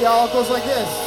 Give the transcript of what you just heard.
y'all. It goes like this.